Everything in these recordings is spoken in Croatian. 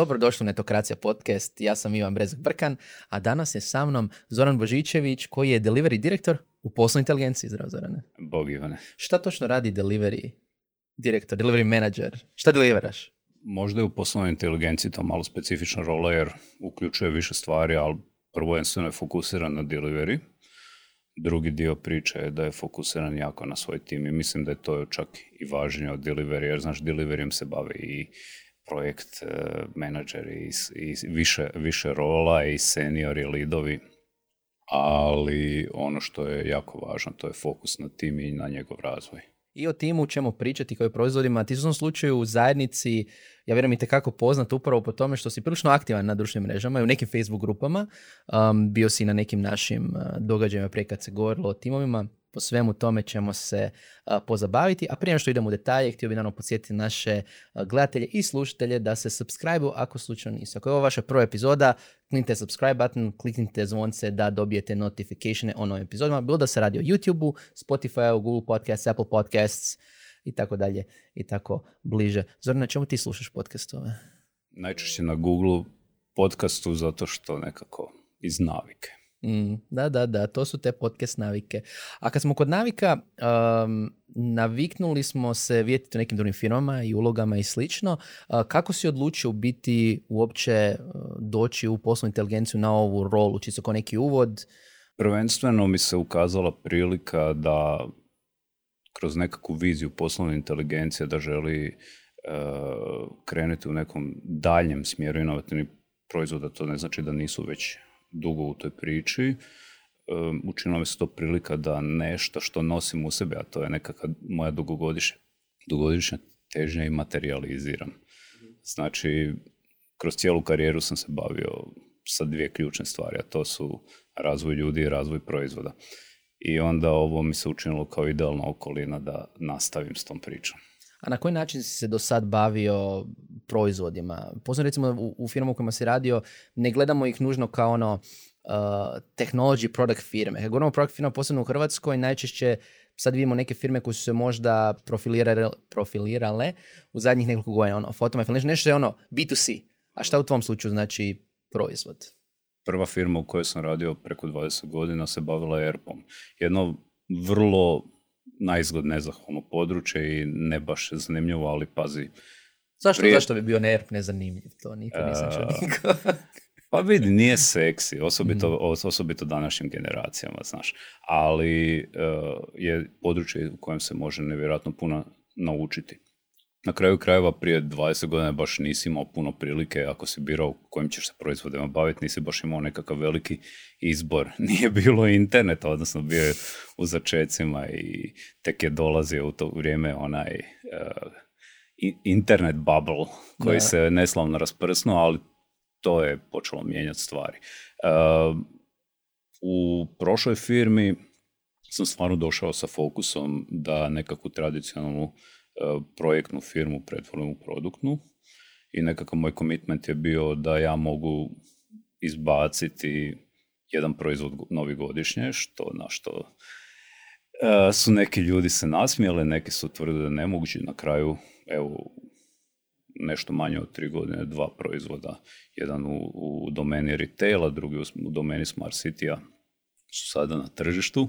Dobrodošli u Netokracija podcast. Ja sam Ivan Brezak Brkan, a danas je sa mnom Zoran Božičević koji je delivery direktor u poslovnoj inteligenciji. Zdravo Zorane. Bog Ivane. Šta točno radi delivery direktor, delivery manager? Šta deliveraš? Možda je u poslovnoj inteligenciji to malo specifična rola jer uključuje više stvari, ali prvenstveno je fokusiran na delivery. Drugi dio priče je da je fokusiran jako na svoj tim i mislim da je to čak i važnije od delivery, jer znaš, deliveryjem se bavi i projekt uh, menadžeri i, i više, više rola i seniori, lidovi, ali ono što je jako važno to je fokus na tim i na njegov razvoj. I o timu ćemo pričati kao proizvodima. Ti u svom slučaju u zajednici, ja vjerujem i tekako poznat upravo po tome što si prilično aktivan na društvenim mrežama i u nekim Facebook grupama. Um, bio si na nekim našim uh, događajima prije kad se govorilo o timovima po svemu tome ćemo se pozabaviti, a prije što idemo u detalje, htio bih naravno podsjetiti naše gledatelje i slušatelje da se subscribe ako slučajno nisu. Ako je ovo vaša prva epizoda, kliknite subscribe button, kliknite zvonce da dobijete notificatione o novim epizodima, bilo da se radi o YouTube-u, Spotify, Google Podcasts, Apple Podcasts i tako dalje i tako bliže. Zorana, čemu ti slušaš podcastove? Najčešće na Google podcastu zato što nekako iz navike. Mm, da, da, da, to su te podcast navike. A kad smo kod navika, um, naviknuli smo se vidjeti u nekim drugim firmama i ulogama i slično. Uh, kako si odlučio biti uopće uh, doći u poslovnu inteligenciju na ovu rolu? Čisto kao neki uvod? Prvenstveno mi se ukazala prilika da kroz nekakvu viziju poslovne inteligencije da želi uh, krenuti u nekom daljem smjeru inovativnih proizvoda, to ne znači da nisu već dugo u toj priči. Učinilo mi se to prilika da nešto što nosim u sebi, a to je nekakva moja dugogodišnja, dugogodišnja težnja i materializiram. Znači, kroz cijelu karijeru sam se bavio sa dvije ključne stvari, a to su razvoj ljudi i razvoj proizvoda. I onda ovo mi se učinilo kao idealna okolina da nastavim s tom pričom. A na koji način si se do sad bavio proizvodima? Posebno recimo u, u firmu u kojima si radio, ne gledamo ih nužno kao ono uh, technology product firme. Kad govorimo product firma, posebno u Hrvatskoj, najčešće sad vidimo neke firme koje su se možda profilirale, profilirale u zadnjih nekoliko godina, ono, fotomafil, nešto, je ono B2C. A šta u tvom slučaju znači proizvod? Prva firma u kojoj sam radio preko 20 godina se bavila ERP-om. Jedno vrlo na izgled nezahvalno područje i ne baš zanimljivo, ali pazi. Zašto, zašto bi bio NERP nezanimljiv? To nikad nisam čuo Pa vidi, nije seksi, osobito, mm. osobito današnjim generacijama, znaš. Ali uh, je područje u kojem se može nevjerojatno puno naučiti. Na kraju krajeva prije 20 godina baš nisi imao puno prilike, ako si birao kojim ćeš se proizvodima baviti, nisi baš imao nekakav veliki izbor. Nije bilo interneta, odnosno bio je u začecima i tek je dolazio u to vrijeme onaj uh, internet bubble koji se neslavno rasprsnuo, ali to je počelo mijenjati stvari. Uh, u prošloj firmi sam stvarno došao sa fokusom da nekakvu tradicionalnu projektnu firmu pretvorim u produktnu i nekakav moj komitment je bio da ja mogu izbaciti jedan proizvod novi godišnje, što na što e, su neki ljudi se nasmijali, neki su tvrdili da nemoguće. Na kraju, evo, nešto manje od tri godine, dva proizvoda. Jedan u, u domeni retaila, drugi u domeni Smart City-a su sada na tržištu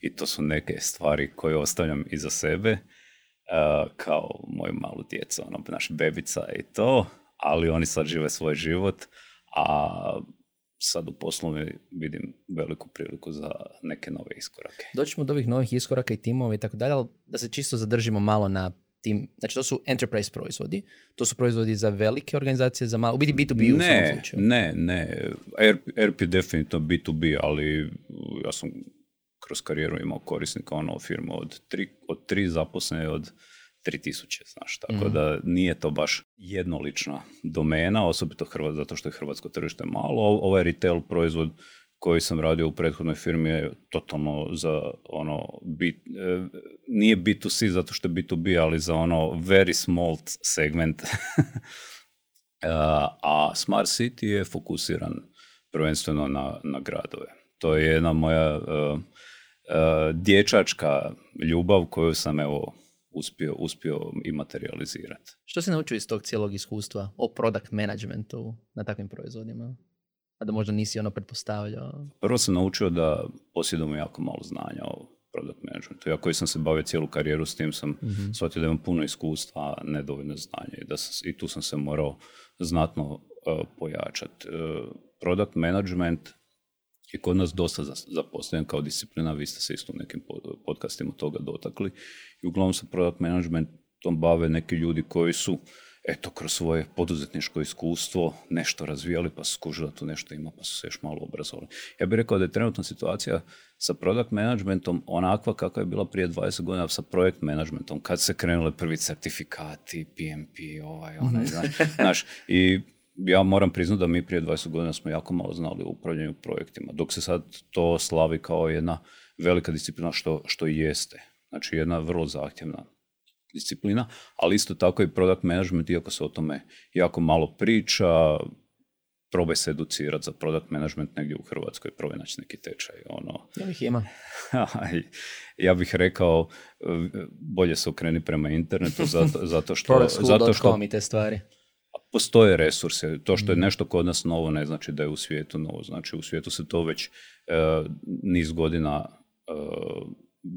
i to su neke stvari koje ostavljam iza sebe kao moju malu djecu, ono, naš bebica i to, ali oni sad žive svoj život, a sad u poslu vidim veliku priliku za neke nove iskorake. Doćemo do ovih novih iskoraka i timova i tako dalje, ali da se čisto zadržimo malo na tim, znači to su enterprise proizvodi, to su proizvodi za velike organizacije, za malo, u biti B2B u ne, Ne, ne, ERP je definitivno B2B, ali ja sam kroz karijeru imao korisnika ono firmu od tri, od tri zaposlene od 3000, znaš, tako mm. da nije to baš jednolična domena, osobito Hrvat, zato što je hrvatsko tržište malo. Ovaj retail proizvod koji sam radio u prethodnoj firmi je totalno za ono, bit, e, nije B2C zato što je B2B, ali za ono very small segment. a Smart City je fokusiran prvenstveno na, na gradove. To je jedna moja uh, dječačka ljubav koju sam evo uspio, uspio i materializirati. Što se naučio iz tog cijelog iskustva o product managementu na takvim proizvodima? A da možda nisi ono pretpostavljao? Prvo sam naučio da posjedujemo jako malo znanja o product managementu. Ja koji sam se bavio cijelu karijeru s tim sam mm shvatio da imam puno iskustva, a nedovoljno znanja i, da sam, i tu sam se morao znatno uh, pojačati. Uh, product management je kod nas dosta zapostavljen kao disciplina, vi ste se isto u nekim podcastima toga dotakli i uglavnom se product managementom bave neki ljudi koji su eto, kroz svoje poduzetničko iskustvo nešto razvijali, pa su skužili da tu nešto ima, pa su se još malo obrazovali. Ja bih rekao da je trenutna situacija sa product managementom onakva kakva je bila prije 20 godina sa projekt managementom, kad se krenule prvi certifikati, PMP, ovaj, onaj, znaš, i ja moram priznati da mi prije 20 godina smo jako malo znali o upravljanju projektima, dok se sad to slavi kao jedna velika disciplina što, što jeste. Znači jedna vrlo zahtjevna disciplina, ali isto tako i product management, iako se o tome jako malo priča, probaj se educirati za product management negdje u Hrvatskoj, probaj naći neki tečaj. Ono. Ja ih ima. ja bih rekao, bolje se okreni prema internetu, zato, zato što... zato što te stvari. Postoje resurse. To što je mhm. nešto kod nas novo ne znači da je u svijetu novo. Znači u svijetu se to već uh, niz godina uh,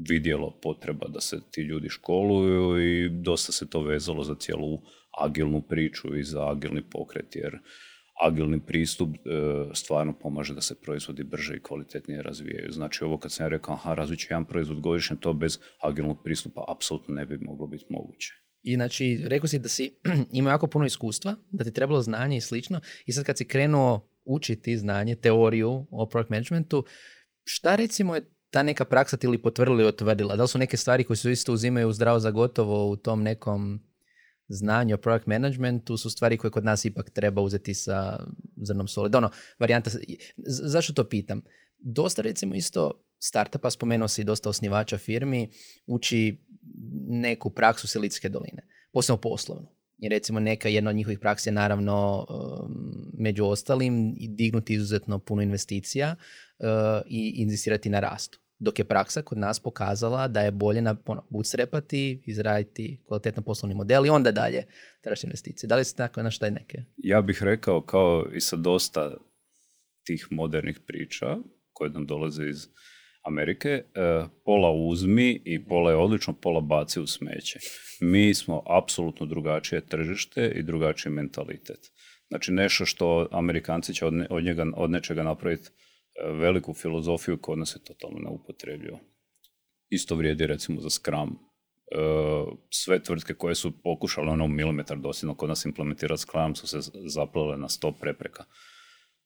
vidjelo potreba da se ti ljudi školuju i dosta se to vezalo za cijelu agilnu priču i za agilni pokret, jer agilni pristup e, stvarno pomaže da se proizvodi brže i kvalitetnije razvijaju. Znači ovo kad sam ja rekao, aha, razvit jedan proizvod godišnje, to bez agilnog pristupa apsolutno ne bi moglo biti moguće. I znači, rekao si da si imao jako puno iskustva, da ti trebalo znanje i slično, i sad kad si krenuo učiti znanje, teoriju o product managementu, šta recimo je ta neka praksa ti ili potvrdila ili otvrdila? Da li su neke stvari koje se isto uzimaju zdravo za gotovo u tom nekom znanju o product managementu su stvari koje kod nas ipak treba uzeti sa zrnom soli. Ono, varijanta, zašto to pitam? Dosta recimo isto startupa, spomenuo si dosta osnivača firmi, uči neku praksu Silicijske doline, posebno poslovnu. I recimo neka jedna od njihovih praksi je naravno um, među ostalim dignuti izuzetno puno investicija uh, i inzistirati na rastu dok je praksa kod nas pokazala da je bolje na ono, bootstrapati, izraditi kvalitetno poslovni model i onda dalje tražiti investicije. Da li ste tako na šta neke? Ja bih rekao kao i sa dosta tih modernih priča koje nam dolaze iz Amerike, e, pola uzmi i pola je odlično, pola baci u smeće. Mi smo apsolutno drugačije tržište i drugačiji mentalitet. Znači nešto što Amerikanci će od, njega, od nečega napraviti veliku filozofiju kod nas je totalno neupotrebljivo. Isto vrijedi recimo za Scrum. E, sve tvrtke koje su pokušale ono milimetar dosljedno kod nas implementirati Scrum su se zaplele na sto prepreka.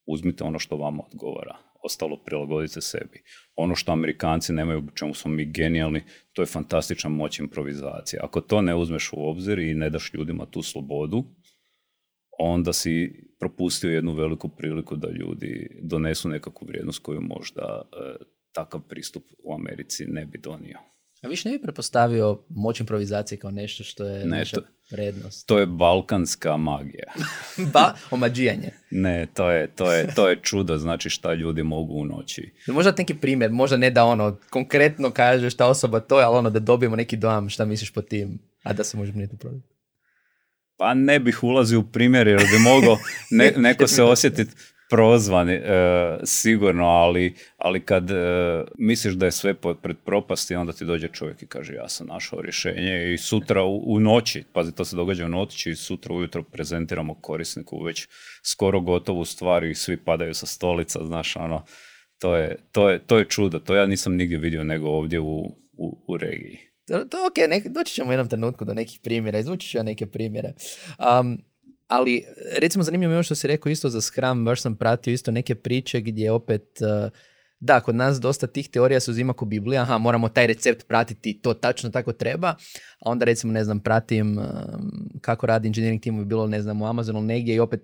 Uzmite ono što vama odgovara. Ostalo prilagodite sebi. Ono što Amerikanci nemaju, u čemu smo mi genijalni, to je fantastična moć improvizacije. Ako to ne uzmeš u obzir i ne daš ljudima tu slobodu, onda si propustio jednu veliku priliku da ljudi donesu nekakvu vrijednost koju možda e, takav pristup u Americi ne bi donio. A više ne bi prepostavio moć improvizacije kao nešto što je ne, naša to, prednost. To je balkanska magija. ba, omađijanje. ne, to je, to, je, to je čudo, znači šta ljudi mogu u noći. Možda neki primjer, možda ne da ono konkretno kaže šta osoba to je, ali ono da dobijemo neki dojam šta misliš po tim, a da se može tu prodati. Pa ne bih ulazio u primjer jer bi mogao ne, neko se osjetiti prozvan e, sigurno, ali, ali kad e, misliš da je sve pred propasti, onda ti dođe čovjek i kaže ja sam našao rješenje i sutra u, u noći, pazi to se događa u noći i sutra ujutro prezentiramo korisniku već skoro gotovu stvar i svi padaju sa stolica, znaš ono, to je, to je, to je čudo, to ja nisam nigdje vidio nego ovdje u, u, u regiji. To, to ok, nek, doći ćemo u jednom trenutku do nekih primjera, izvući ću ja neke primjere. Um, ali recimo zanimljivo je ono što si rekao isto za Scrum, baš sam pratio isto neke priče gdje opet, uh, da, kod nas dosta tih teorija se uzima ko Biblija, aha, moramo taj recept pratiti, to tačno tako treba, a onda recimo, ne znam, pratim um, kako radi engineering timovi, bilo, ne znam, u Amazonu negdje i opet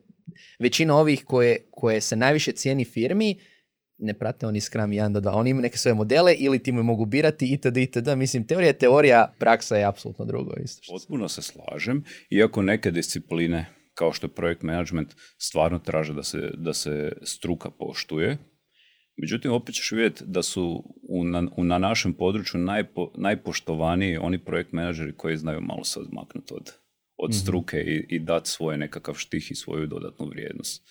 većina ovih koje, koje se najviše cijeni firmi, ne prate oni Scrum 1 do 2. Oni imaju neke svoje modele ili ti mogu birati itd. itd. Mislim, teorija je teorija, praksa je apsolutno drugo. Isto Potpuno se slažem, iako neke discipline kao što je projekt management stvarno traže da se, da se struka poštuje. Međutim, opet ćeš vidjeti da su u, na, na našem području najpo, najpoštovaniji oni projekt menadžeri koji znaju malo se odmaknuti od, od mhm. struke i, i dati svoj nekakav štih i svoju dodatnu vrijednost.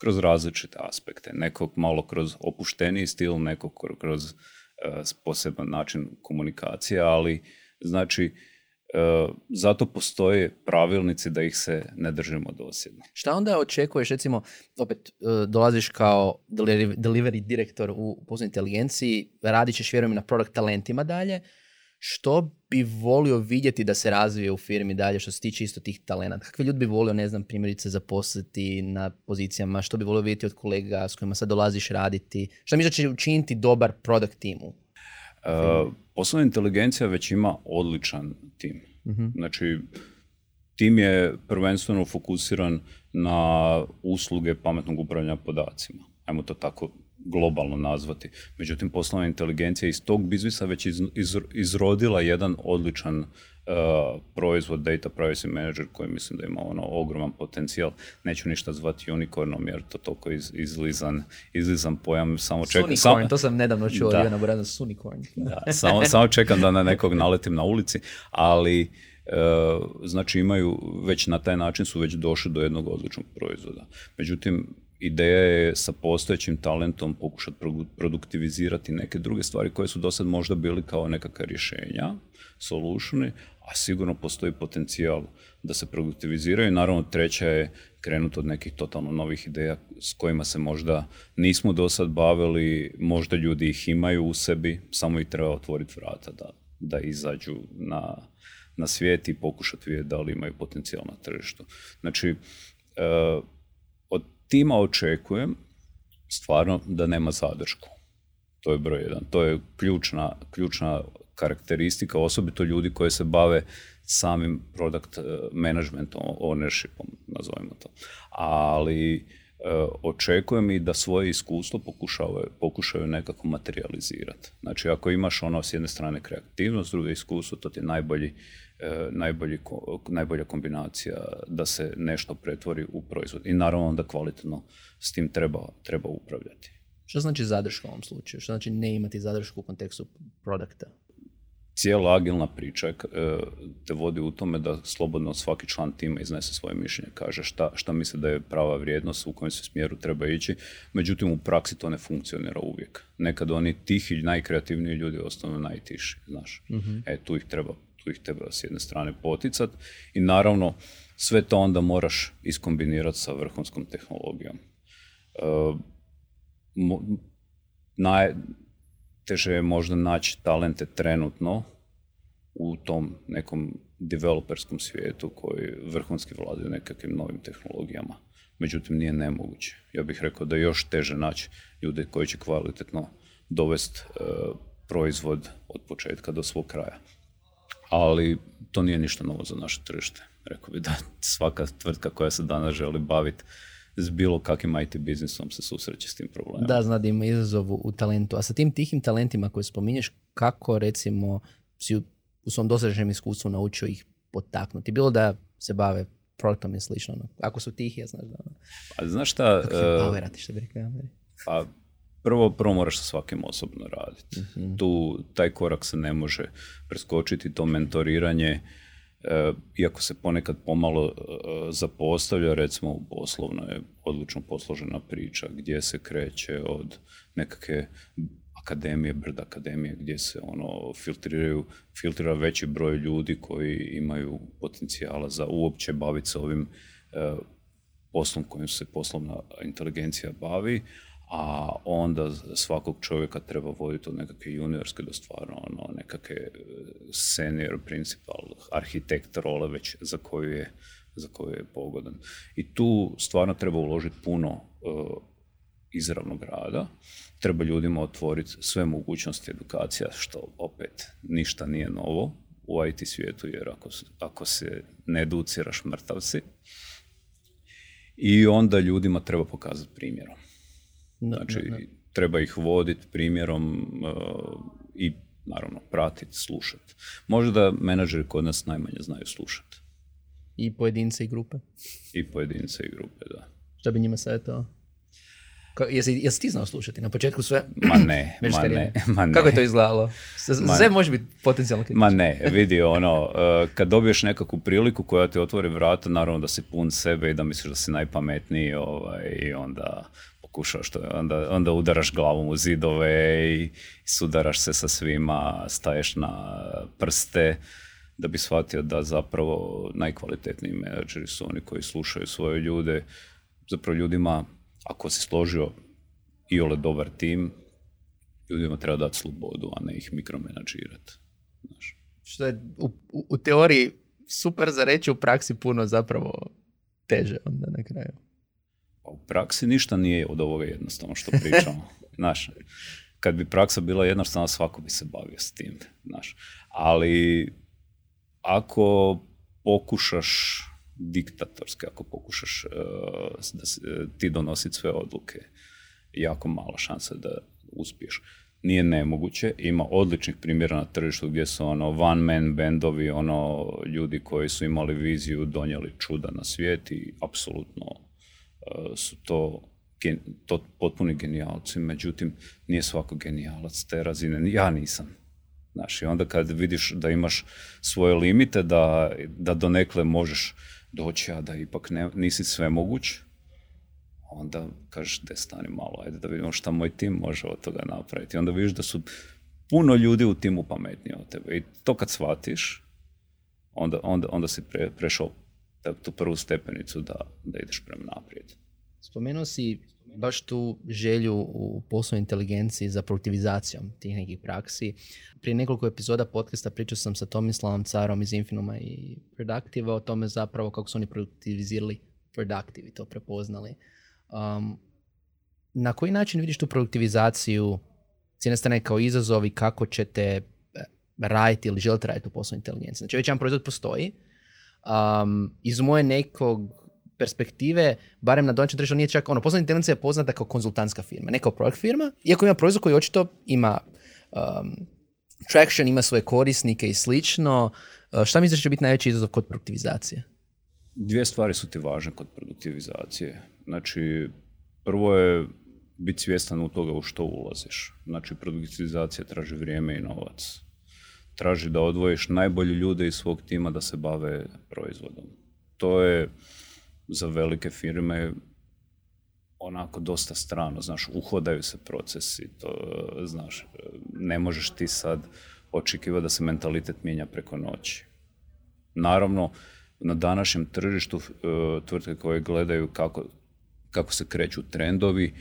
Kroz različite aspekte. Nekog malo kroz opušteniji stil, nekog kroz uh, poseban način komunikacije, ali znači zato postoje pravilnici da ih se ne držimo dosljedno. Šta onda očekuješ, recimo, opet e, dolaziš kao delivery direktor u poznoj inteligenciji, radit ćeš, vjerujem, na product talentima dalje, što bi volio vidjeti da se razvije u firmi dalje što se tiče isto tih talenata? Kakve ljudi bi volio, ne znam, primjerice zaposliti na pozicijama? Što bi volio vidjeti od kolega s kojima sad dolaziš raditi? Što mi će učiniti dobar product timu? Uh, poslovna inteligencija već ima odličan tim. uh Znači, tim je prvenstveno fokusiran na usluge pametnog upravljanja podacima. Ajmo to tako globalno nazvati. Međutim, poslovna inteligencija iz tog biznisa već iz, izrodila jedan odličan uh, proizvod Data Privacy Manager koji mislim da ima ono ogroman potencijal. Neću ništa zvati unicornom jer to toliko iz, izlizan, izlizan pojam. Samo čekam, sam, to sam nedavno čuo, da, na Sunicorn. da, samo, samo čekam da na nekog naletim na ulici, ali Uh, znači imaju već na taj način su već došli do jednog odličnog proizvoda. Međutim, ideja je sa postojećim talentom pokušati produktivizirati neke druge stvari koje su do sad možda bili kao nekakva rješenja, solutioni, a sigurno postoji potencijal da se produktiviziraju. Naravno, treća je krenuti od nekih totalno novih ideja s kojima se možda nismo do sad bavili, možda ljudi ih imaju u sebi, samo ih treba otvoriti vrata da, da izađu na, na svijet i pokušati vidjeti da li imaju potencijal na tržištu. Znači, uh, tima očekujem stvarno da nema zadršku. To je broj jedan. To je ključna, ključna karakteristika, osobito ljudi koji se bave samim product eh, managementom, ownershipom, nazovimo to. Ali e, očekujem i da svoje iskustvo pokušaju, pokušaju nekako materializirati. Znači, ako imaš ono s jedne strane kreativnost, s druge iskustvo, to ti je najbolji najbolji, najbolja kombinacija da se nešto pretvori u proizvod. I naravno da kvalitetno s tim treba, treba upravljati. Što znači zadrška u ovom slučaju? Što znači ne imati zadršku u kontekstu produkta? Cijela agilna priča e, te vodi u tome da slobodno svaki član tima iznese svoje mišljenje, kaže šta, šta misli da je prava vrijednost, u kojem se smjeru treba ići, međutim u praksi to ne funkcionira uvijek. Nekad oni tihi, najkreativniji ljudi ostanu najtiši, znaš. uh E, tu ih treba ih treba s jedne strane poticat i naravno sve to onda moraš iskombinirati sa vrhunskom tehnologijom. E, najteže je možda naći talente trenutno u tom nekom developerskom svijetu koji vrhunski vladaju nekakvim novim tehnologijama. Međutim, nije nemoguće. Ja bih rekao da je još teže naći ljude koji će kvalitetno dovesti e, proizvod od početka do svog kraja ali to nije ništa novo za naše tržište. Rekao bi da svaka tvrtka koja se danas želi baviti s bilo kakvim IT biznisom se susreće s tim problemom. Da, zna da ima izazovu u talentu. A sa tim tihim talentima koje spominješ, kako recimo si u svom dosadašnjem iskustvu naučio ih potaknuti? Bilo da se bave projektom i slično. Ono. Ako su tihi, ja znaš da... Ono. Pa, znaš šta... Kako se što bi rekao Pa prvo, prvo moraš sa svakim osobno raditi. Mhm. Tu taj korak se ne može preskočiti, to mentoriranje, e, iako se ponekad pomalo e, zapostavlja, recimo u poslovno je odlično posložena priča gdje se kreće od nekakve akademije, brda akademije gdje se ono filtriraju, filtrira veći broj ljudi koji imaju potencijala za uopće baviti se ovim e, poslom kojim se poslovna inteligencija bavi, a onda svakog čovjeka treba voditi od nekakve juniorske do stvarno ono, nekakve e, senior principal, arhitekt role već za koju je, za koju je pogodan. I tu stvarno treba uložiti puno uh, izravnog rada, treba ljudima otvoriti sve mogućnosti edukacija, što opet ništa nije novo u IT svijetu, jer ako, ako se ne educiraš mrtav si. I onda ljudima treba pokazati primjerom. Znači, treba ih voditi primjerom uh, i naravno pratiti, slušati. Možda menadžeri kod nas najmanje znaju slušati. I pojedince i grupe? I pojedince i grupe, da. Šta bi njima savjetovao? jesi, jesi ti znao slušati na početku sve? Ma ne, ma ne, ma ne. Kako je to izgledalo? Sve može biti potencijalno kritično. Ma ne, vidi ono, e, kad dobiješ nekakvu priliku koja ti otvori vrata, naravno da si pun sebe i da misliš da si najpametniji ovaj, i onda pokušaš to, onda, onda udaraš glavom u zidove i sudaraš se sa svima, staješ na prste da bi shvatio da zapravo najkvalitetniji menadžeri su oni koji slušaju svoje ljude. Zapravo ljudima, ako si složio i ole dobar tim, ljudima treba dati slobodu, a ne ih mikromenadžirati. Što je u, u, teoriji super za reći, u praksi puno zapravo teže onda na kraju. Pa u praksi ništa nije od ovoga jednostavno što pričamo. Znaš, kad bi praksa bila jednostavna, svako bi se bavio s tim. Znaš. Ali ako pokušaš diktatorski, ako pokušaš uh, da se, ti donositi sve odluke, jako mala šansa da uspiješ. Nije nemoguće, ima odličnih primjera na tržištu gdje su ono one man bendovi, ono ljudi koji su imali viziju, donijeli čuda na svijet i apsolutno su to to potpuni genijalci, međutim nije svako genijalac te razine, ja nisam. Znaš, i onda kad vidiš da imaš svoje limite, da, da donekle možeš doći, a da ipak ne, nisi sve moguć, onda kažeš, de stani malo, ajde da vidimo šta moj tim može od toga napraviti. Onda vidiš da su puno ljudi u timu pametniji od tebe. I to kad shvatiš, onda, onda, onda si pre, prešao tu prvu stepenicu da, da ideš prema naprijed. Spomenuo si baš tu želju u poslovnoj inteligenciji za produktivizacijom tih nekih praksi. Prije nekoliko epizoda podcasta pričao sam sa Tomislavom Carom iz Infinuma i Productive o tome zapravo kako su oni produktivizirali Productive i to prepoznali. Um, na koji način vidiš tu produktivizaciju s jedne strane kao izazov i kako ćete eh, raditi ili želite raditi u poslovnoj inteligenciji? Znači već jedan proizvod postoji. Um, iz moje nekog perspektive, barem na domaćem tržištu nije čak, ono, poslovna inteligencija je poznata kao konzultantska firma, ne kao projekt firma, iako ima proizvod koji očito ima um, traction, ima svoje korisnike i slično. Uh, šta misliš će biti najveći izazov kod produktivizacije? Dvije stvari su ti važne kod produktivizacije. Znači, prvo je biti svjestan u toga u što ulaziš. Znači, produktivizacija traži vrijeme i novac. Traži da odvojiš najbolje ljude iz svog tima da se bave proizvodom. To je za velike firme onako dosta strano, znaš, uhodaju se procesi, to, znaš, ne možeš ti sad očekivati da se mentalitet mijenja preko noći. Naravno, na današnjem tržištu uh, tvrtke koje gledaju kako, kako se kreću trendovi,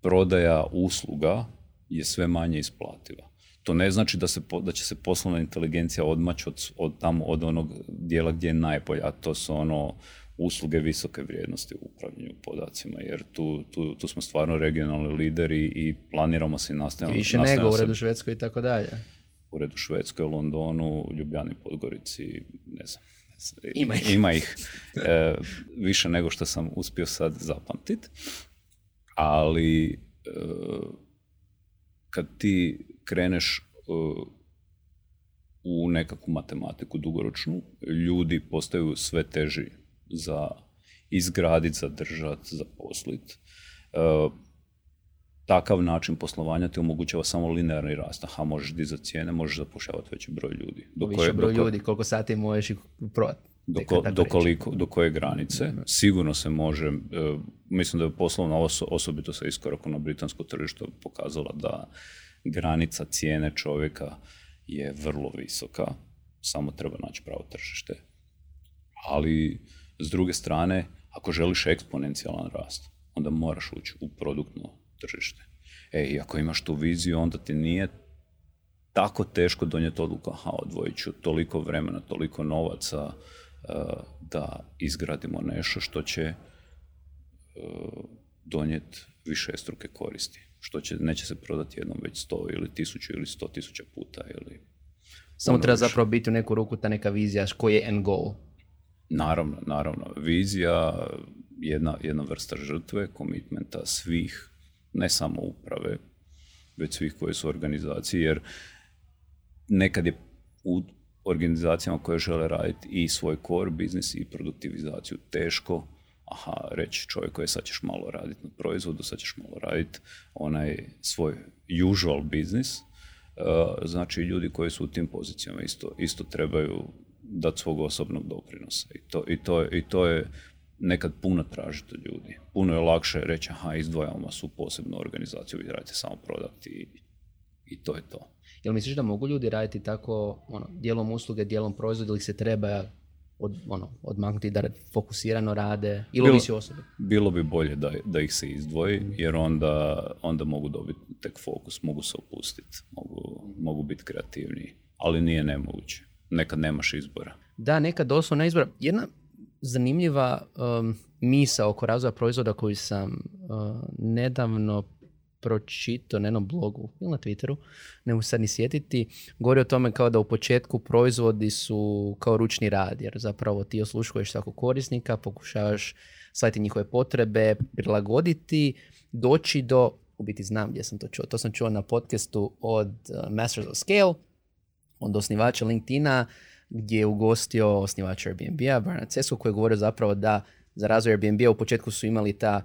prodaja usluga je sve manje isplativa. To ne znači da, se, da će se poslovna inteligencija odmaći od, od tamo od onog dijela gdje je najbolja, a to su ono usluge visoke vrijednosti u upravljanju podacima, jer tu, tu, tu smo stvarno regionalni lideri i planiramo se i nastavljamo. Više nego u Redu Švedskoj i tako dalje. U Redu Švedskoj, Londonu, Ljubljani, Podgorici, ne znam. Ima ih. Ima ih. E, više nego što sam uspio sad zapamtiti. Ali e, kad ti kreneš e, u nekakvu matematiku dugoročnu, ljudi postaju sve teži za izgraditi, zadržati, zaposliti. E, takav način poslovanja ti omogućava samo linearni rast. Aha, možeš dizati cijene, možeš zapošljavati veći broj ljudi. Do Više koje, broj ljudi, koliko sati možeš ih prodati. Do, do, koliko, do koje granice. Mhm. Sigurno se može, e, mislim da je poslovna oso, osobito sa iskorakom na britansko tržište pokazala da granica cijene čovjeka je vrlo visoka, samo treba naći pravo tržište. Ali s druge strane, ako želiš eksponencijalan rast, onda moraš ući u produktno tržište. E, i ako imaš tu viziju, onda ti nije tako teško donijeti odluku, aha, odvojit ću toliko vremena, toliko novaca uh, da izgradimo nešto što će uh, donijeti više struke koristi. Što će, neće se prodati jednom već sto ili tisuću ili sto tisuća puta. Ili Samo treba zapravo biti u neku ruku ta neka vizija koji je end goal. Naravno, naravno. Vizija, jedna, jedna vrsta žrtve, komitmenta svih, ne samo uprave, već svih koji su organizacije, jer nekad je u organizacijama koje žele raditi i svoj core biznis i produktivizaciju teško, aha, reći čovjeku je sad ćeš malo raditi na proizvodu, sad ćeš malo raditi onaj svoj usual business, e, znači ljudi koji su u tim pozicijama isto, isto trebaju dati svog osobnog doprinosa. I to, i to, i to je nekad puno tražiti ljudi. Puno je lakše reći, aha, izdvajamo vas u posebnu organizaciju, vi radite samo prodati i, i to je to. Jel misliš da mogu ljudi raditi tako ono, dijelom usluge, dijelom proizvod ili se treba od, ono, odmaknuti da fokusirano rade ili bilo, ovisi osobi? Bilo bi bolje da, da ih se izdvoji jer onda, onda mogu dobiti tek fokus, mogu se opustiti, mogu, mogu biti kreativniji, ali nije nemoguće. Nekad nemaš izbora. Da, nekad doslovno izbora. Jedna zanimljiva um, misa oko razvoja proizvoda koju sam uh, nedavno pročitao na jednom blogu ili na Twitteru, ne mogu sad ni sjetiti, govori o tome kao da u početku proizvodi su kao ručni rad, jer zapravo ti osluškuješ svakog korisnika, pokušavaš shvatiti njihove potrebe, prilagoditi, doći do, u biti znam gdje sam to čuo, to sam čuo na podcastu od uh, Masters of Scale, od osnivača LinkedIna, gdje je ugostio osnivača Airbnb-a, Bernard Cesko, koji je govorio zapravo da za razvoj Airbnb-a u početku su imali ta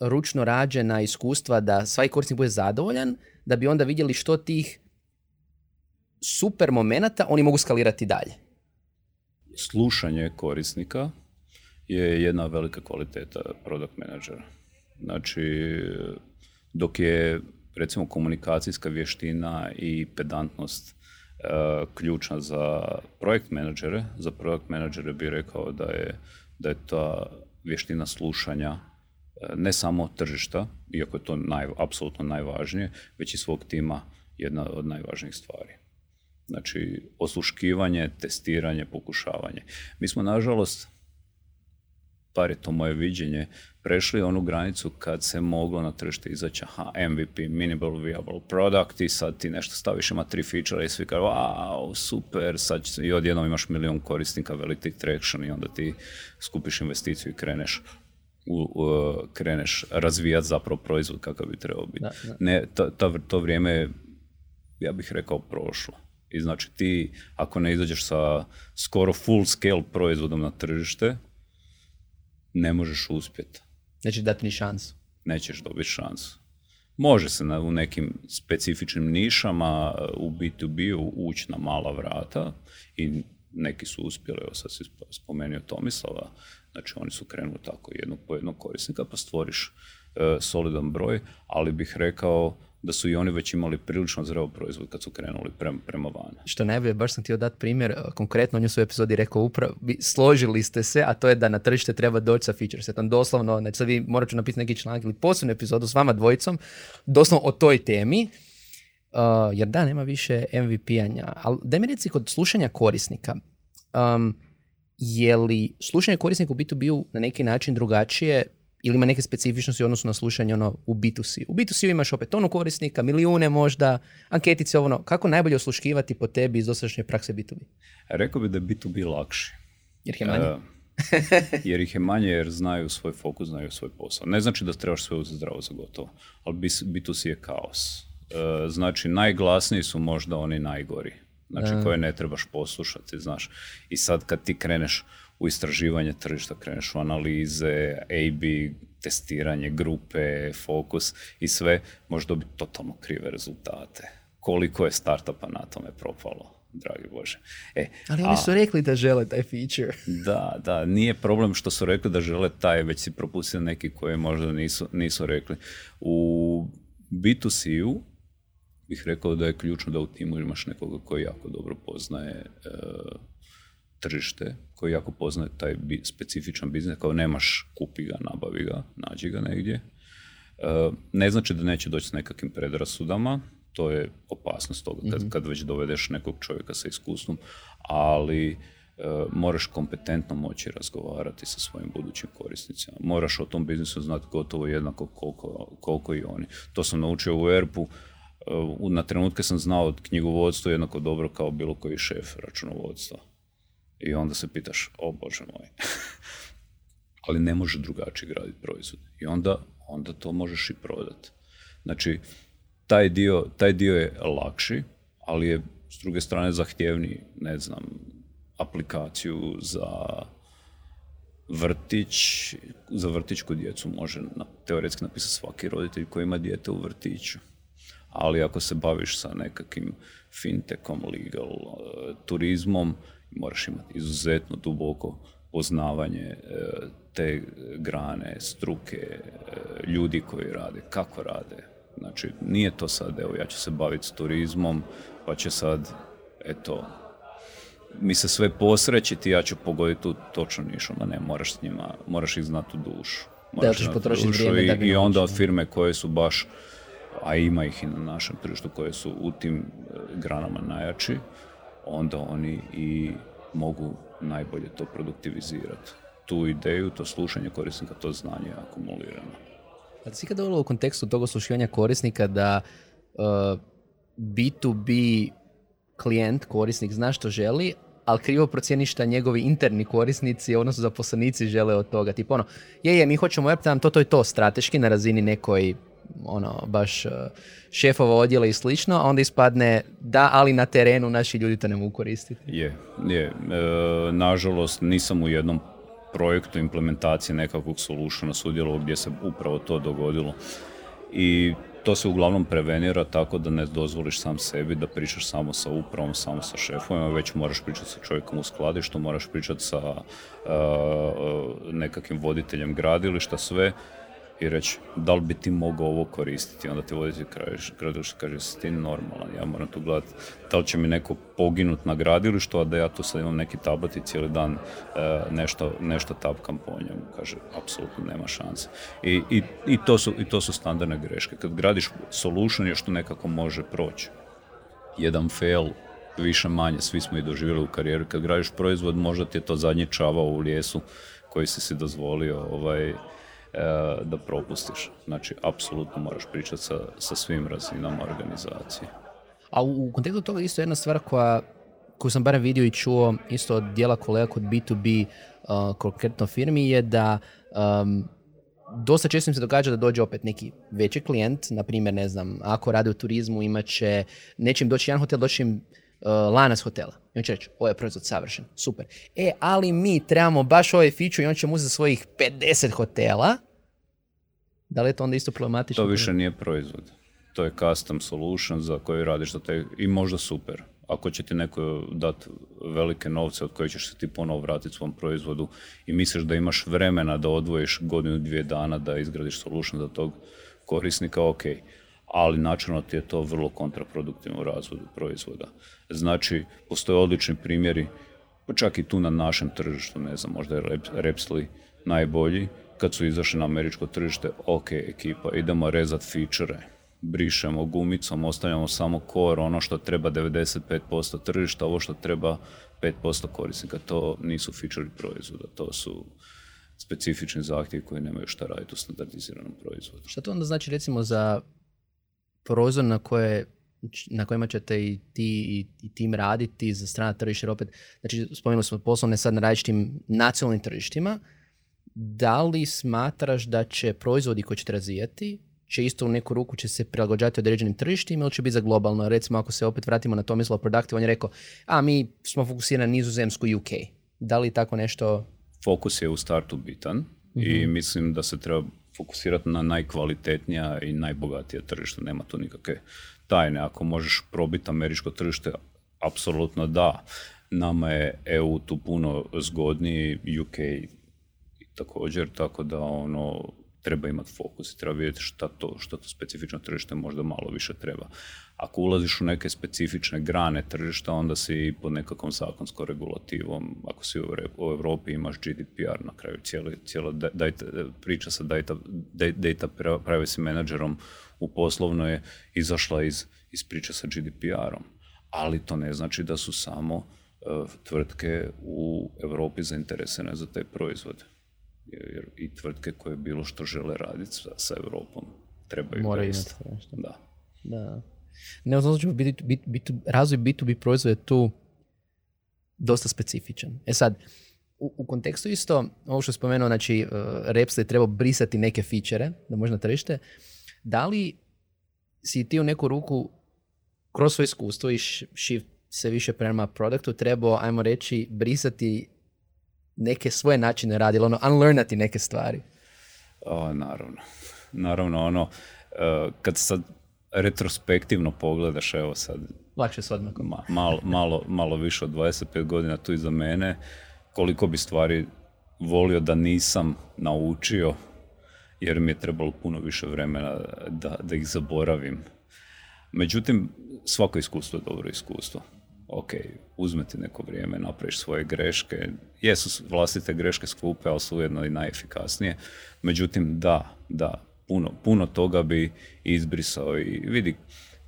ručno rađena iskustva da svaki korisnik bude zadovoljan, da bi onda vidjeli što tih super momenata oni mogu skalirati dalje. Slušanje korisnika je jedna velika kvaliteta product managera. Znači, dok je recimo komunikacijska vještina i pedantnost uh, ključna za projekt menadžere, za projekt menadžere bi rekao da je, da je ta vještina slušanja ne samo tržišta, iako je to naj, apsolutno najvažnije, već i svog tima jedna od najvažnijih stvari. Znači, osluškivanje, testiranje, pokušavanje. Mi smo, nažalost, par je to moje viđenje, prešli onu granicu kad se moglo na tržište izaći aha, MVP, minimal viable product i sad ti nešto staviš, ima tri feature i svi kažu wow, super, sad i odjednom imaš milion korisnika, veliki traction i onda ti skupiš investiciju i kreneš u, kreneš razvijati zapravo proizvod kakav bi trebao biti. Ne, to, to vrijeme ja bih rekao, prošlo. I znači ti, ako ne izađeš sa skoro full scale proizvodom na tržište, ne možeš uspjeti. Nećeš dati ni šansu. Nećeš dobiti šansu. Može se na, u nekim specifičnim nišama u B2B ući na mala vrata i neki su uspjeli, evo sad si spomenuo Tomislava, znači oni su krenuli tako jednog po jednog korisnika pa stvoriš e, solidan broj, ali bih rekao da su i oni već imali prilično zreo proizvod kad su krenuli prema, prema van. Što najbolje, baš sam htio dati primjer, konkretno on je u epizodi rekao upravo, složili ste se, a to je da na tržište treba doći sa feature setom. Doslovno, znači sad vi morat ću napisati neki članak ili posebnu epizodu s vama dvojicom, doslovno o toj temi, uh, jer da, nema više MVP-anja. Ali daj mi reci kod slušanja korisnika, um, je li slušanje korisnika u B2B na neki način drugačije ili ima neke specifičnosti u odnosu na slušanje ono, u B2C. U B2C imaš opet tonu korisnika, milijune možda, anketice, ono, kako najbolje osluškivati po tebi iz dosadašnje prakse B2B? Rekao bi da je B2B lakši. Jer ih je manje? Uh, jer ih je manje jer znaju svoj fokus, znaju svoj posao. Ne znači da trebaš sve uzeti zdravo za gotovo, ali B2C je kaos. Uh, znači, najglasniji su možda oni najgori. Znači, koje ne trebaš poslušati, znaš. I sad kad ti kreneš u istraživanje tržišta, kreneš u analize, A-B, testiranje grupe, fokus i sve, možeš dobiti totalno krive rezultate. Koliko je startupa na tome propalo, dragi Bože. E, Ali oni su rekli da žele taj feature. Da, da, nije problem što su rekli da žele taj, već si propustili neki koji možda nisu, nisu rekli. U B2C-u bih rekao da je ključno da u timu imaš nekoga koji jako dobro poznaje e, tržište, koji jako poznaje taj specifičan biznis, kao nemaš, kupi ga, nabavi ga, nađi ga negdje. E, ne znači da neće doći s nekakvim predrasudama, to je opasnost toga kad, mhm. kad već dovedeš nekog čovjeka sa iskustvom, ali e, moraš kompetentno moći razgovarati sa svojim budućim korisnicima. Moraš o tom biznisu znati gotovo jednako koliko, koliko i oni. To sam naučio u ERP-u, na trenutke sam znao knjigovodstvo jednako dobro kao bilo koji šef računovodstva. I onda se pitaš, o Bože moj. Ali ne može drugačije graditi proizvod. I onda, onda to možeš i prodati. Znači, taj dio, taj dio je lakši, ali je s druge strane zahtjevniji, ne znam, aplikaciju za vrtić, za vrtićku djecu može na, teoretski napisati svaki roditelj koji ima dijete u vrtiću. Ali ako se baviš sa nekakvim fintekom, legal, e, turizmom, moraš imati izuzetno duboko poznavanje e, te grane, struke, e, ljudi koji rade, kako rade. Znači, nije to sad, evo, ja ću se baviti s turizmom, pa će sad, eto, mi se sve posrećiti, ja ću pogoditi tu točno nišu, ma ne, moraš s njima, moraš ih znati u dušu. Moraš da, potrošiti vrijeme i, da bi I onda od firme koje su baš, a ima ih i na našem tržištu, koje su u tim e, granama najjači, onda oni i mogu najbolje to produktivizirati. Tu ideju, to slušanje korisnika, to znanje je akumulirano. A si kada u kontekstu tog oslušivanja korisnika da uh, B2B klijent, korisnik zna što želi, ali krivo procijeni šta njegovi interni korisnici, odnosno zaposlenici žele od toga. Tipo ono, je, je, mi hoćemo web to, to i to strateški na razini nekoj ono, baš uh, šefova odjela i slično, a onda ispadne da, ali na terenu naši ljudi to ne mogu koristiti. Je, je. E, nažalost, nisam u jednom projektu implementacije nekakvog solutiona sudjelovao gdje se upravo to dogodilo. I to se uglavnom prevenira tako da ne dozvoliš sam sebi da pričaš samo sa upravom, samo sa šefovima, već moraš pričati sa čovjekom u skladištu, moraš pričati sa uh, nekakvim voditeljem gradilišta, sve i reći da li bi ti mogao ovo koristiti. Onda ti voditelj gradilišta kaže si ti normalan, ja moram tu gledati da li će mi neko poginut na gradilištu, a da ja tu sad imam neki tablet i cijeli dan e, nešto, nešto tapkam po njemu. Kaže, apsolutno nema šanse. I, i, i, to su, I to su standardne greške. Kad gradiš solution, još to nekako može proći. Jedan fail više manje, svi smo i doživjeli u karijeri. Kad gradiš proizvod, možda ti je to zadnji čavao u lijesu koji si si dozvolio ovaj, da propustiš. Znači, apsolutno moraš pričati sa, sa svim razinama organizacije. A u, kontekstu toga isto jedna stvar koja koju sam barem vidio i čuo isto od dijela kolega kod B2B uh, konkretno firmi je da um, dosta često im se događa da dođe opet neki veći klijent, na primjer, ne znam, ako rade u turizmu, imat će, neće im doći jedan hotel, doći im lanac hotela. I on će reći, ovo je proizvod savršen, super. E, ali mi trebamo baš ovaj feature i on će mu uzeti svojih 50 hotela. Da li je to onda isto problematično? To više nije proizvod. To je custom solution za koji radiš te i možda super. Ako će ti neko dati velike novce od koje ćeš se ti ponovo vratiti svom proizvodu i misliš da imaš vremena da odvojiš godinu, dvije dana da izgradiš solution za tog korisnika, ok ali načelno ti je to vrlo kontraproduktivno u razvoju proizvoda. Znači, postoje odlični primjeri, pa čak i tu na našem tržištu, ne znam, možda je Repsli najbolji, kad su izašli na američko tržište, ok ekipa, idemo rezat feature, brišemo gumicom, ostavljamo samo core, ono što treba 95% tržišta, ovo što treba 5% korisnika, to nisu feature proizvoda, to su specifični zahtjevi koji nemaju šta raditi u standardiziranom proizvodu. Šta to onda znači recimo za prozor na koje na kojima ćete i ti i, tim raditi za strana tržišta opet, znači spomenuli smo poslovne sad na različitim nacionalnim tržištima, da li smatraš da će proizvodi koje ćete razvijati će isto u neku ruku će se prilagođati određenim tržištima ili će biti za globalno? Recimo ako se opet vratimo na Tomislav Productive, on je rekao, a mi smo fokusirani na nizozemsku UK. Da li tako nešto? Fokus je u startu bitan i mhm. mislim da se treba fokusirati na najkvalitetnija i najbogatije tržište. Nema tu nikakve tajne. Ako možeš probiti američko tržište, apsolutno da. Nama je EU tu puno zgodniji, UK također, tako da ono treba imati fokus i treba vidjeti šta to, šta to specifično tržište možda malo više treba. Ako ulaziš u neke specifične grane tržišta, onda si pod nekakvom zakonskom regulativom, ako si u Europi imaš GDPR na kraju, cijelo, cijelo data, priča sa data, data privacy managerom u poslovno je izašla iz, iz priče sa GDPR-om. Ali to ne znači da su samo uh, tvrtke u Europi zainteresirane za te proizvode jer i tvrtke koje bilo što žele raditi sa, sa Europom trebaju Mora imati Da. da. Ne, u razvoj B2B proizvoda je tu dosta specifičan. E sad, u, u kontekstu isto, ovo što je spomenuo, znači, uh, Reps je trebao brisati neke fičere da možda tržište. Da li si ti u neku ruku kroz svoje iskustvo i shift se više prema produktu trebao, ajmo reći, brisati neke svoje načine radi, ili ono unlearnati neke stvari? O, naravno. Naravno, ono, uh, kad sad retrospektivno pogledaš, evo sad... Lakše s odmakom. Ma, malo, malo, malo više od 25 godina tu iza mene, koliko bi stvari volio da nisam naučio, jer mi je trebalo puno više vremena da, da ih zaboravim. Međutim, svako iskustvo je dobro iskustvo. Ok, uzmeti neko vrijeme, napraviš svoje greške. Jesu vlastite greške skupe, ali su ujedno i najefikasnije. Međutim, da, da, puno, puno toga bi izbrisao i vidi,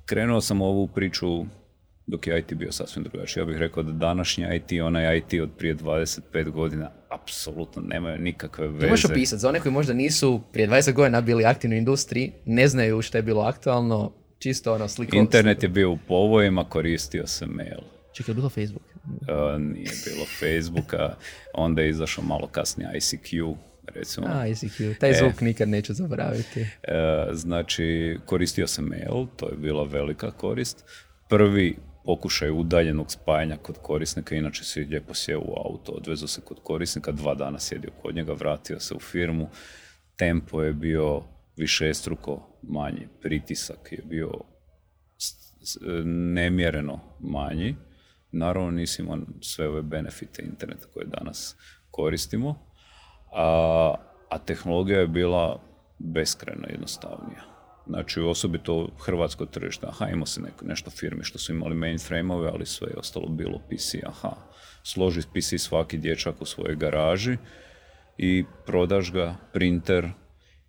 krenuo sam ovu priču dok je IT bio sasvim drugačiji. Ja bih rekao da današnji IT, onaj IT od prije 25 godina, apsolutno nemaju nikakve veze. možeš opisati, za one koji možda nisu prije 20 godina bili aktivni u industriji, ne znaju što je bilo aktualno, čisto ono sliko... Internet je bio u povojima, koristio se mail. Čekaj, je bilo Facebook? Uh, nije bilo Facebooka, onda je izašao malo kasnije ICQ, recimo. A, ICQ, taj e. zvuk nikad neću zaboraviti. E, znači, koristio se mail, to je bila velika korist. Prvi pokušaj udaljenog spajanja kod korisnika, inače si lijepo sjeo u auto, odvezo se kod korisnika, dva dana sjedio kod njega, vratio se u firmu, tempo je bio višestruko manji, pritisak je bio nemjereno manji. Naravno nisi imao sve ove benefite interneta koje danas koristimo, a, a tehnologija je bila beskrajno jednostavnija. Znači, osobito hrvatsko tržište, aha, imao se neko, nešto firme što su imali mainframe-ove, ali sve je ostalo bilo PC, aha. Složi PC svaki dječak u svojoj garaži i prodaš ga, printer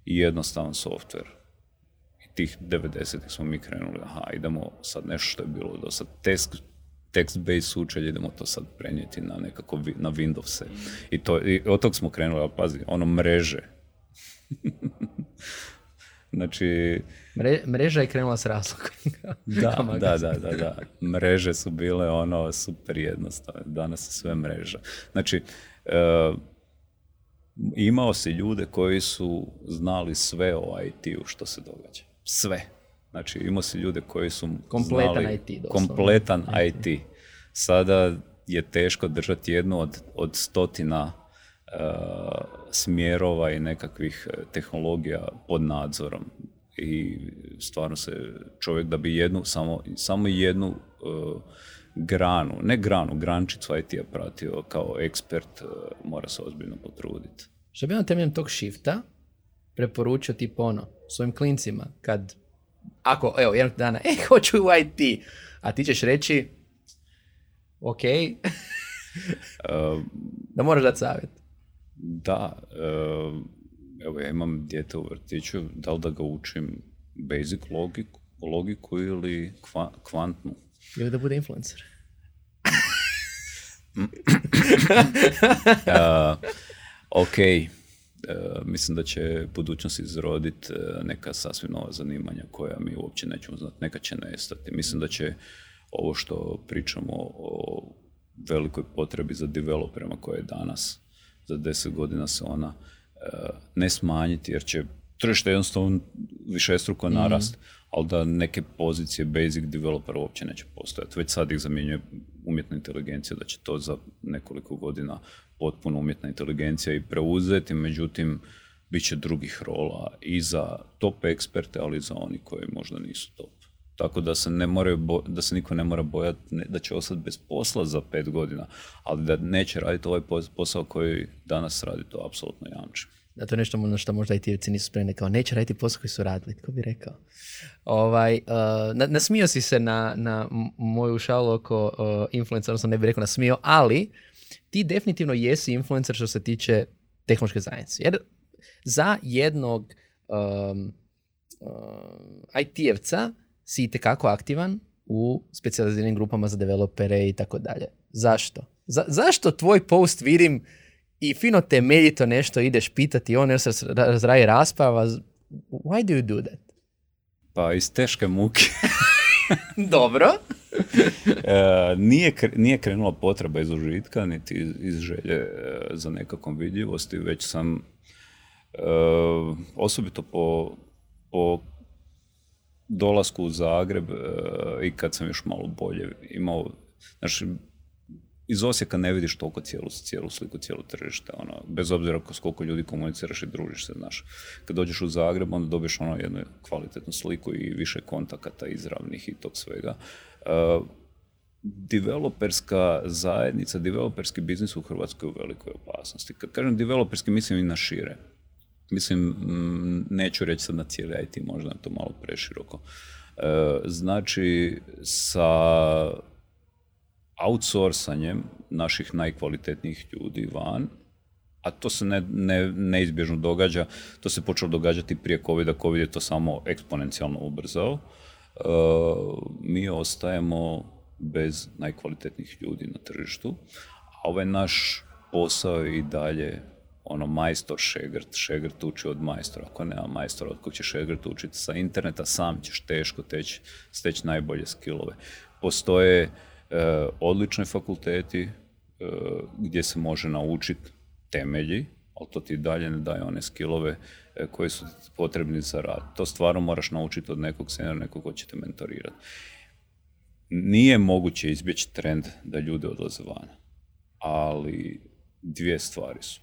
i jednostavan software. I tih 90 smo mi krenuli, aha, idemo sad nešto što je bilo do sad text, text-based sučelje, idemo to sad prenijeti na nekako na Windows. I, to, i od tog smo krenuli, ali pazi, ono mreže. Znači... mreža je krenula s razlogom. da, da, da, da, da. Mreže su bile ono super jednostavne. Danas je sve mreža. Znači, e, imao si ljude koji su znali sve o IT-u što se događa. Sve. Znači, imao si ljude koji su kompletan znali... IT, kompletan IT. Sada je teško držati jednu od, od stotina smjerova i nekakvih e, tehnologija pod nadzorom i stvarno se čovjek da bi jednu, samo, samo jednu e, granu, ne granu, grančicu IT-a pratio kao ekspert, e, mora se ozbiljno potruditi. Što bi on temeljem tog shifta preporučio ti ono, svojim klincima, kad, ako, evo, jednog dana, e, hoću u IT, a ti ćeš reći, ok, da moraš dati savjet. Da, evo ja imam dijete u vrtiću, da li da ga učim basic logiku, logiku ili kvantnu? Ili da bude influencer? uh, ok, mislim da će budućnost izroditi neka sasvim nova zanimanja koja mi uopće nećemo znati, neka će nestati. Mislim da će ovo što pričamo o velikoj potrebi za developerima koje je danas za deset godina se ona e, ne smanjiti jer će tržište jednostavno višestruko mhm. narast, ali da neke pozicije basic developer uopće neće postojati. Već sad ih zamjenjuje umjetna inteligencija, da će to za nekoliko godina potpuno umjetna inteligencija i preuzeti, međutim, bit će drugih rola i za top eksperte, ali i za oni koji možda nisu top. Tako da se, ne moraju da se niko ne mora bojati da će ostati bez posla za pet godina, ali da neće raditi ovaj posao koji danas radi, to apsolutno jamči. Da, to je nešto što možda i ti nisu spremni, kao neće raditi posao koji su radili, tko bi rekao. Ovaj, uh, nasmio si se na, na moju šalu oko uh, influencer, odnosno ne bih rekao nasmio, ali ti definitivno jesi influencer što se tiče tehnološke zajednice. Jer za jednog um, uh, IT-evca si itekako aktivan u specijaliziranim grupama za developere i tako dalje. Zašto? zašto tvoj post vidim i fino temeljito nešto ideš pitati, on se razraje rasprava, why do you do that? Pa iz teške muke. Dobro. e, nije, nije krenula potreba iz užitka, niti iz, iz želje e, za nekakvom vidljivosti, već sam e, osobito po, po dolasku u Zagreb e, i kad sam još malo bolje imao, znači, iz Osijeka ne vidiš toliko cijelu, cijelu sliku, cijelu tržište. Ono, bez obzira s koliko ljudi komuniciraš i družiš se, znaš. Kad dođeš u Zagreb, onda dobiješ ono jednu kvalitetnu sliku i više kontakata izravnih i tog svega. Uh, developerska zajednica, developerski biznis u Hrvatskoj u velikoj opasnosti. Kad kažem developerski, mislim i na šire. Mislim, mm, neću reći sad na cijeli IT, možda to malo preširoko. E, znači, sa outsourcanjem naših najkvalitetnijih ljudi van, a to se ne, ne, neizbježno događa, to se počelo događati prije covid COVID je to samo eksponencijalno ubrzao. E, mi ostajemo bez najkvalitetnijih ljudi na tržištu, a ovaj naš posao i dalje ono majstor šegrt, šegrt uči od majstora, ako nema majstora, od će šegrt učiti? Sa interneta, sam ćeš teško teći, steći najbolje skillove. Postoje odlični fakulteti e, gdje se može naučiti temelji, ali to ti dalje ne daje one skillove e, koji su potrebni za rad. To stvarno moraš naučiti od nekog senera, nekog ko će te mentorirati. Nije moguće izbjeći trend da ljudi odlaze van, ali dvije stvari su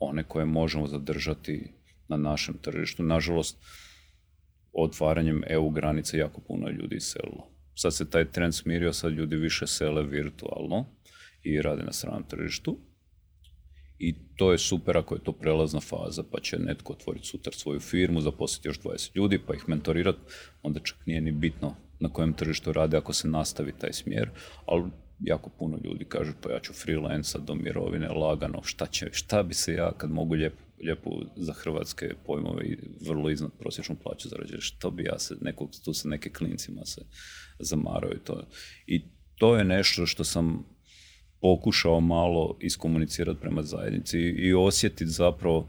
one koje možemo zadržati na našem tržištu. Nažalost, otvaranjem EU granice jako puno ljudi iselilo. Sad se taj trend smirio, sad ljudi više sele virtualno i rade na stranom tržištu. I to je super ako je to prelazna faza, pa će netko otvoriti sutra svoju firmu, zaposliti još 20 ljudi, pa ih mentorirati, onda čak nije ni bitno na kojem tržištu rade ako se nastavi taj smjer, ali jako puno ljudi kažu pa ja ću freelanca do mirovine lagano, šta, će, šta bi se ja kad mogu lijepo, lijepo za hrvatske pojmove i vrlo iznad prosječnu plaću zarađati, što bi ja se, nekog, tu se neke klincima se zamarao i to. I to je nešto što sam pokušao malo iskomunicirati prema zajednici i osjetiti zapravo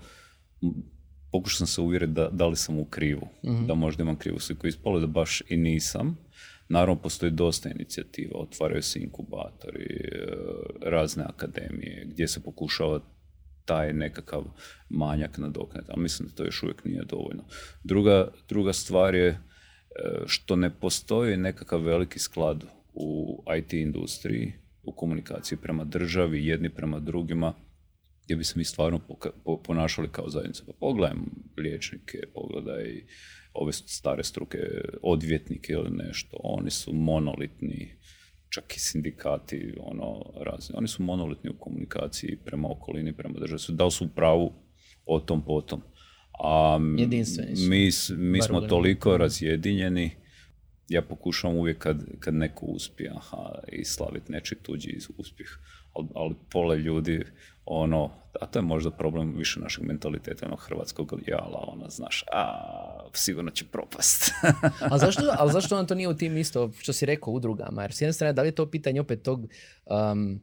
pokušao sam se uvjeriti da, da li sam u krivu, mhm. da možda imam krivu sliku. Ispalo da baš i nisam, Naravno, postoji dosta inicijativa, otvaraju se inkubatori, e, razne akademije, gdje se pokušava taj nekakav manjak nadoknati, ali mislim da to još uvijek nije dovoljno. Druga, druga stvar je što ne postoji nekakav veliki sklad u IT industriji, u komunikaciji prema državi, jedni prema drugima, gdje bi se mi stvarno ponašali kao zajednica. Pa pogledaj liječnike, pogledaj ove stare struke, odvjetnike ili nešto, oni su monolitni, čak i sindikati, ono, razni. Oni su monolitni u komunikaciji prema okolini, prema državi. Da li su u pravu o tom potom. A mi, mi smo toliko razjedinjeni, ja pokušavam uvijek kad, kad neko uspije aha, i slaviti nečiji tuđi uspjeh, ali, ali pola ljudi ono, a to je možda problem više našeg mentaliteta, ono hrvatskog jala, ono, znaš, a, sigurno će propast. a zašto, ali zašto on to nije u tim isto, što si rekao, udrugama? Jer s jedne strane, da li je to pitanje opet tog, um,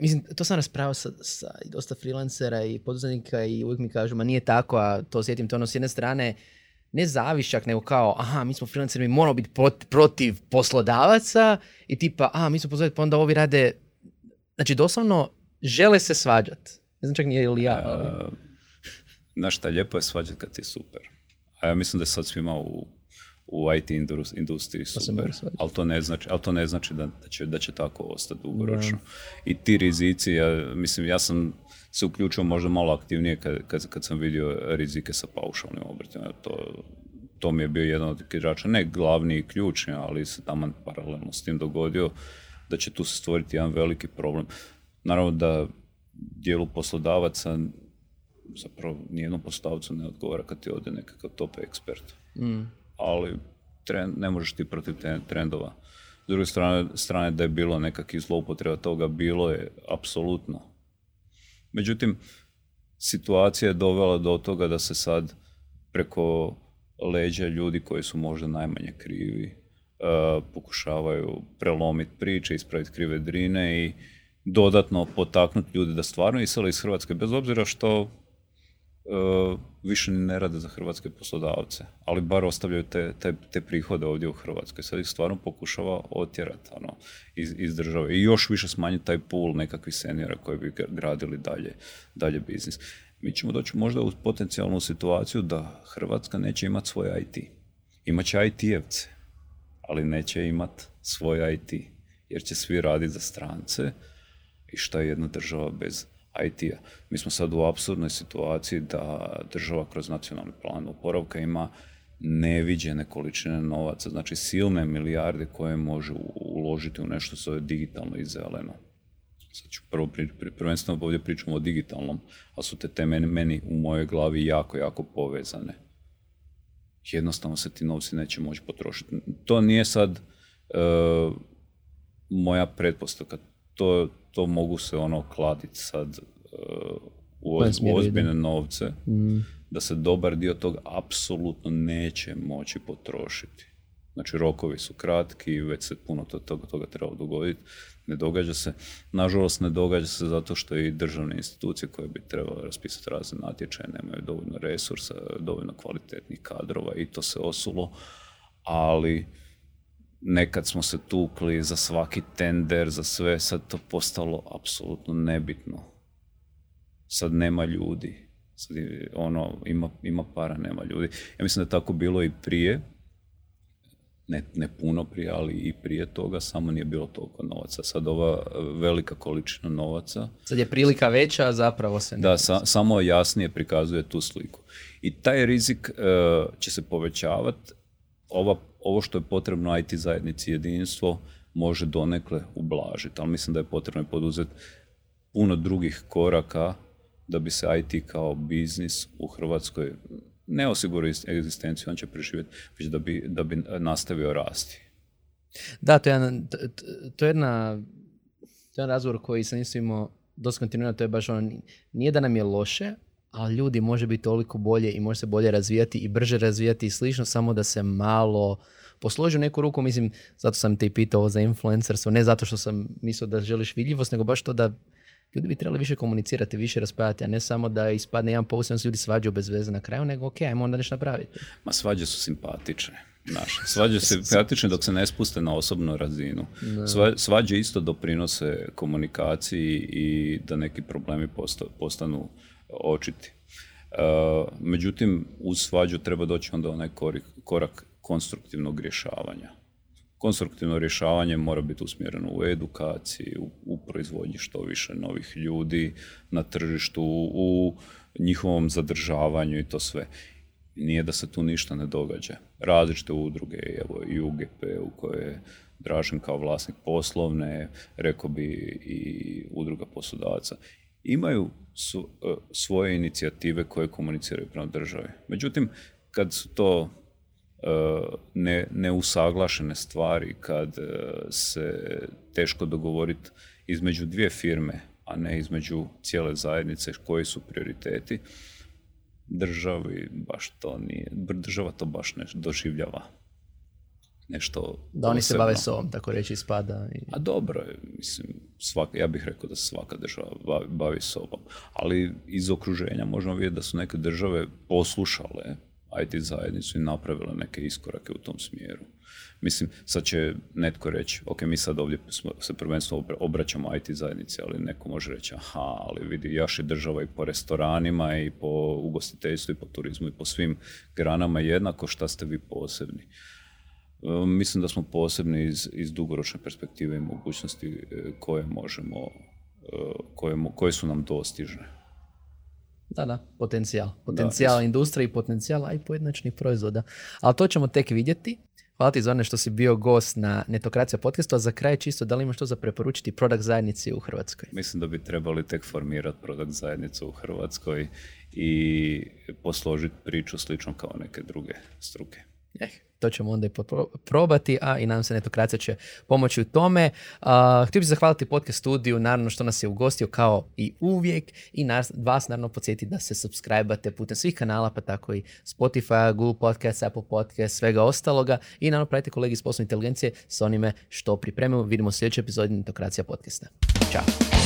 mislim, to sam raspravio sa, sa dosta freelancera i poduzetnika i uvijek mi kažu, ma nije tako, a to osjetim to ono s jedne strane, ne zavišak, nego kao, aha, mi smo freelanceri, mi moramo biti protiv poslodavaca i tipa, aha, mi smo poslodavac, pa onda ovi rade, znači doslovno žele se svađat. Ne znam čak nije ili ja. Ali... Znaš šta, lijepo je svađat kad ti je super. A ja mislim da je sad svima u, u IT industriji super. Ali to ne znači, ali to ne znači da, da, će, da će tako ostati dugoročno. I ti rizici, ja, mislim, ja sam se uključio možda malo aktivnije kad, kad, kad sam vidio rizike sa paušalnim obrtima. To, to mi je bio jedan od igrača, ne glavni i ključni, ali se tamo paralelno s tim dogodio da će tu se stvoriti jedan veliki problem. Naravno da dijelu poslodavaca zapravo nijednom poslodavcu ne odgovara kad ti ode nekakav top ekspert. Mm. Ali trend, ne možeš ti protiv trendova. S druge strane, strane da je bilo nekakvih zloupotreba toga, bilo je apsolutno. Međutim, situacija je dovela do toga da se sad preko leđa ljudi koji su možda najmanje krivi uh, pokušavaju prelomiti priče, ispraviti krive drine i dodatno potaknuti ljude da stvarno isele iz Hrvatske, bez obzira što više ne rade za hrvatske poslodavce, ali bar ostavljaju te, te, te prihode ovdje u Hrvatskoj. Sad ih stvarno pokušava otjerati ono, iz, iz države i još više smanjiti taj pool nekakvih seniora koji bi gradili dalje, dalje biznis. Mi ćemo doći možda u potencijalnu situaciju da Hrvatska neće imati svoj IT. Imaće IT-evce, ali neće imati svoj IT jer će svi raditi za strance i šta je jedna država bez IT-a. Mi smo sad u apsurdnoj situaciji da država kroz nacionalni plan oporavka ima neviđene količine novaca, znači silne milijarde koje može uložiti u nešto što je digitalno i zeleno. Sad ću prvo, prvenstveno ovdje pričamo o digitalnom, a su te teme meni u mojoj glavi jako, jako povezane. Jednostavno se ti novci neće moći potrošiti. To nije sad e, moja pretpostavka. To, to mogu se ono kladiti sad uh, u, ozbiljne novce, mm. da se dobar dio toga apsolutno neće moći potrošiti. Znači rokovi su kratki, već se puno toga, toga treba dogoditi. Ne događa se. Nažalost ne događa se zato što i državne institucije koje bi trebale raspisati razne natječaje nemaju dovoljno resursa, dovoljno kvalitetnih kadrova i to se osulo. Ali nekad smo se tukli za svaki tender, za sve, sad to postalo apsolutno nebitno. Sad nema ljudi. Sad ono, ima, ima para, nema ljudi. Ja mislim da je tako bilo i prije, ne, ne puno prije, ali i prije toga, samo nije bilo toliko novaca. Sad ova velika količina novaca... Sad je prilika veća, a zapravo se ne... Da, samo jasnije prikazuje tu sliku. I taj rizik e, će se povećavati. Ova ovo što je potrebno IT zajednici jedinstvo može donekle ublažiti, ali mislim da je potrebno poduzeti puno drugih koraka da bi se IT kao biznis u Hrvatskoj ne osigurao egzistenciju, on će preživjeti, već da bi, da bi nastavio rasti. Da, to je, jedna, to je jedna to je jedan razgovor koji sam isto imao dosta kontinuirano, to je baš ono, nije da nam je loše, ali ljudi može biti toliko bolje i može se bolje razvijati i brže razvijati i slično, samo da se malo posloži neku ruku, mislim, zato sam te i pitao za influencerstvo, ne zato što sam mislio da želiš vidljivost, nego baš to da ljudi bi trebali više komunicirati, više raspravljati, a ne samo da ispadne jedan post se ljudi svađaju bez veze na kraju, nego ok, ajmo onda nešto napraviti. Ma svađe su simpatične. Naše. Svađe su simpatične dok se ne spuste na osobnu razinu. Svađe isto doprinose komunikaciji i da neki problemi postanu očiti. Uh, međutim, uz svađu treba doći onda onaj korak konstruktivnog rješavanja. Konstruktivno rješavanje mora biti usmjereno u edukaciji, u, u proizvodnji što više novih ljudi na tržištu, u njihovom zadržavanju i to sve. Nije da se tu ništa ne događa. Različite udruge, evo i UGP u kojoj je Dražen kao vlasnik poslovne, rekao bi i udruga poslodavaca, imaju su, e, svoje inicijative koje komuniciraju prema državi. Međutim, kad su to e, ne, neusaglašene stvari, kad e, se teško dogovoriti između dvije firme, a ne između cijele zajednice koji su prioriteti, državi baš to nije, država to baš ne doživljava nešto Da oni se bave sobom, tako reći, spada. I... A dobro mislim, svaka, ja bih rekao da se svaka država bavi, bavi sobom. Ali iz okruženja možemo vidjeti da su neke države poslušale IT zajednicu i napravile neke iskorake u tom smjeru. Mislim, sad će netko reći, ok, mi sad ovdje se prvenstveno obraćamo IT zajednici, ali neko može reći, aha, ali vidi, jaš je država i po restoranima i po ugostiteljstvu i po turizmu i po svim granama jednako, šta ste vi posebni? E, mislim da smo posebni iz, iz dugoročne perspektive i mogućnosti e, koje možemo, e, koje, koje su nam dostižne. Da, da, potencijal. Potencijal industrije i potencijal, a i pojedinačnih proizvoda. Ali to ćemo tek vidjeti. Hvala ti Zorne što si bio gost na Netokracija podcastu, a za kraj čisto da li imaš što za preporučiti product zajednici u Hrvatskoj? Mislim da bi trebali tek formirati product zajednicu u Hrvatskoj i posložiti priču slično kao neke druge struke. Eh, to ćemo onda i probati, a i nam se netokracija će pomoći u tome. Uh, htio bih zahvaliti podcast studiju, naravno što nas je ugostio kao i uvijek i nas, vas naravno podsjetiti da se subscribe putem svih kanala, pa tako i Spotify, Google Podcast, Apple Podcast, svega ostaloga i naravno pratite kolegi iz poslovne inteligencije s onime što pripremimo. Vidimo u sljedećoj epizodi Netokracija podcasta. Ćao!